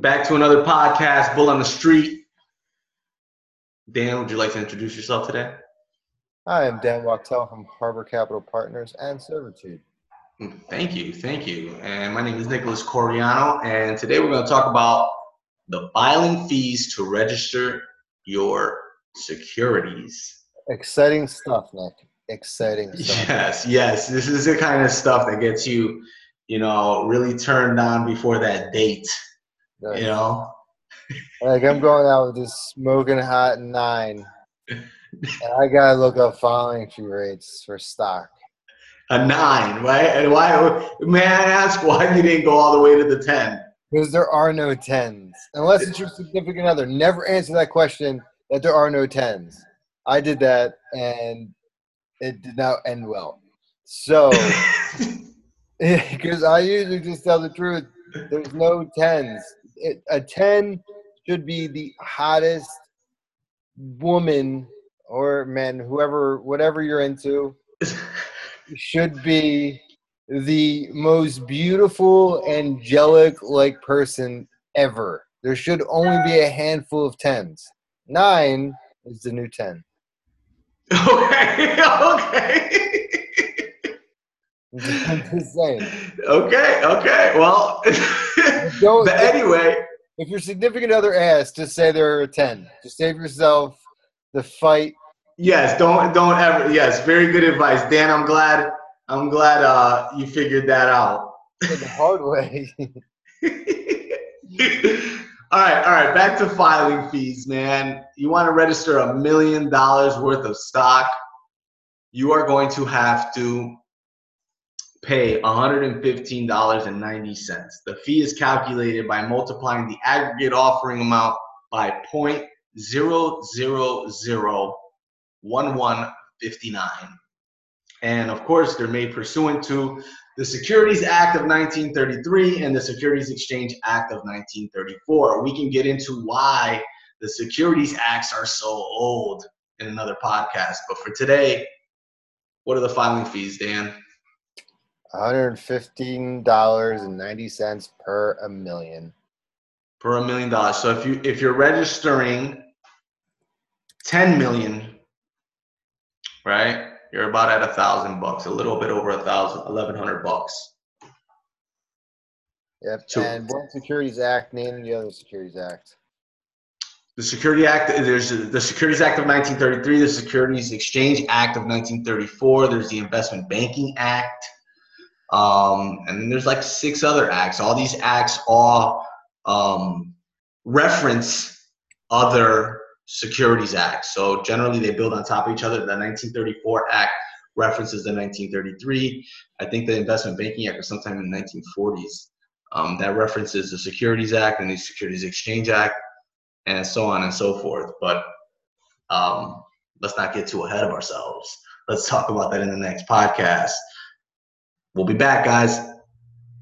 Back to another podcast, Bull on the Street. Dan, would you like to introduce yourself today? Hi, I'm Dan Wachtel from Harbor Capital Partners and Servitude. Thank you, thank you. And my name is Nicholas Coriano, and today we're going to talk about the filing fees to register your securities. Exciting stuff, Nick. Exciting stuff. Yes, yes. This is the kind of stuff that gets you, you know, really turned on before that date. You know? Like I'm going out with this smoking hot nine, and I gotta look up filing fee rates for stock. A nine, right? And why may I ask why you didn't go all the way to the ten? Because there are no tens. Unless it's your significant other. Never answer that question that there are no tens. I did that and it did not end well. So, because I usually just tell the truth, there's no tens. A 10 should be the hottest woman or man, whoever, whatever you're into, should be the most beautiful, angelic like person ever. There should only be a handful of tens. Nine is the new ten. Okay, okay. I'm just saying. Okay, okay. Well, Don't- but anyway, If your significant other asks, just say they're a ten. Just save yourself the fight. yes, don't don't ever. Yes, very good advice, Dan. I'm glad. I'm glad uh, you figured that out. the hard way. all right, all right. Back to filing fees, man. You want to register a million dollars worth of stock? You are going to have to pay $115.90. The fee is calculated by multiplying the aggregate offering amount by 0.0001159. And of course, they're made pursuant to the Securities Act of 1933 and the Securities Exchange Act of 1934. We can get into why the Securities Acts are so old in another podcast. But for today, what are the filing fees, Dan? $115.90 per a million. Per a million dollars. So if you if you're registering 10 million, right? You're about at a thousand bucks, a little bit over a thousand, eleven hundred bucks. Yep. Two. And one Securities Act, name the other Securities Act. The Security Act, there's the Securities Act of 1933, the Securities Exchange Act of 1934, there's the Investment Banking Act, um, and then there's like six other acts. All these acts all um, reference other securities acts. So generally they build on top of each other. The 1934 Act references the 1933. I think the Investment Banking Act was sometime in the 1940s. Um, that references the Securities Act and the Securities Exchange Act and so on and so forth. But um, let's not get too ahead of ourselves. Let's talk about that in the next podcast. We'll be back, guys.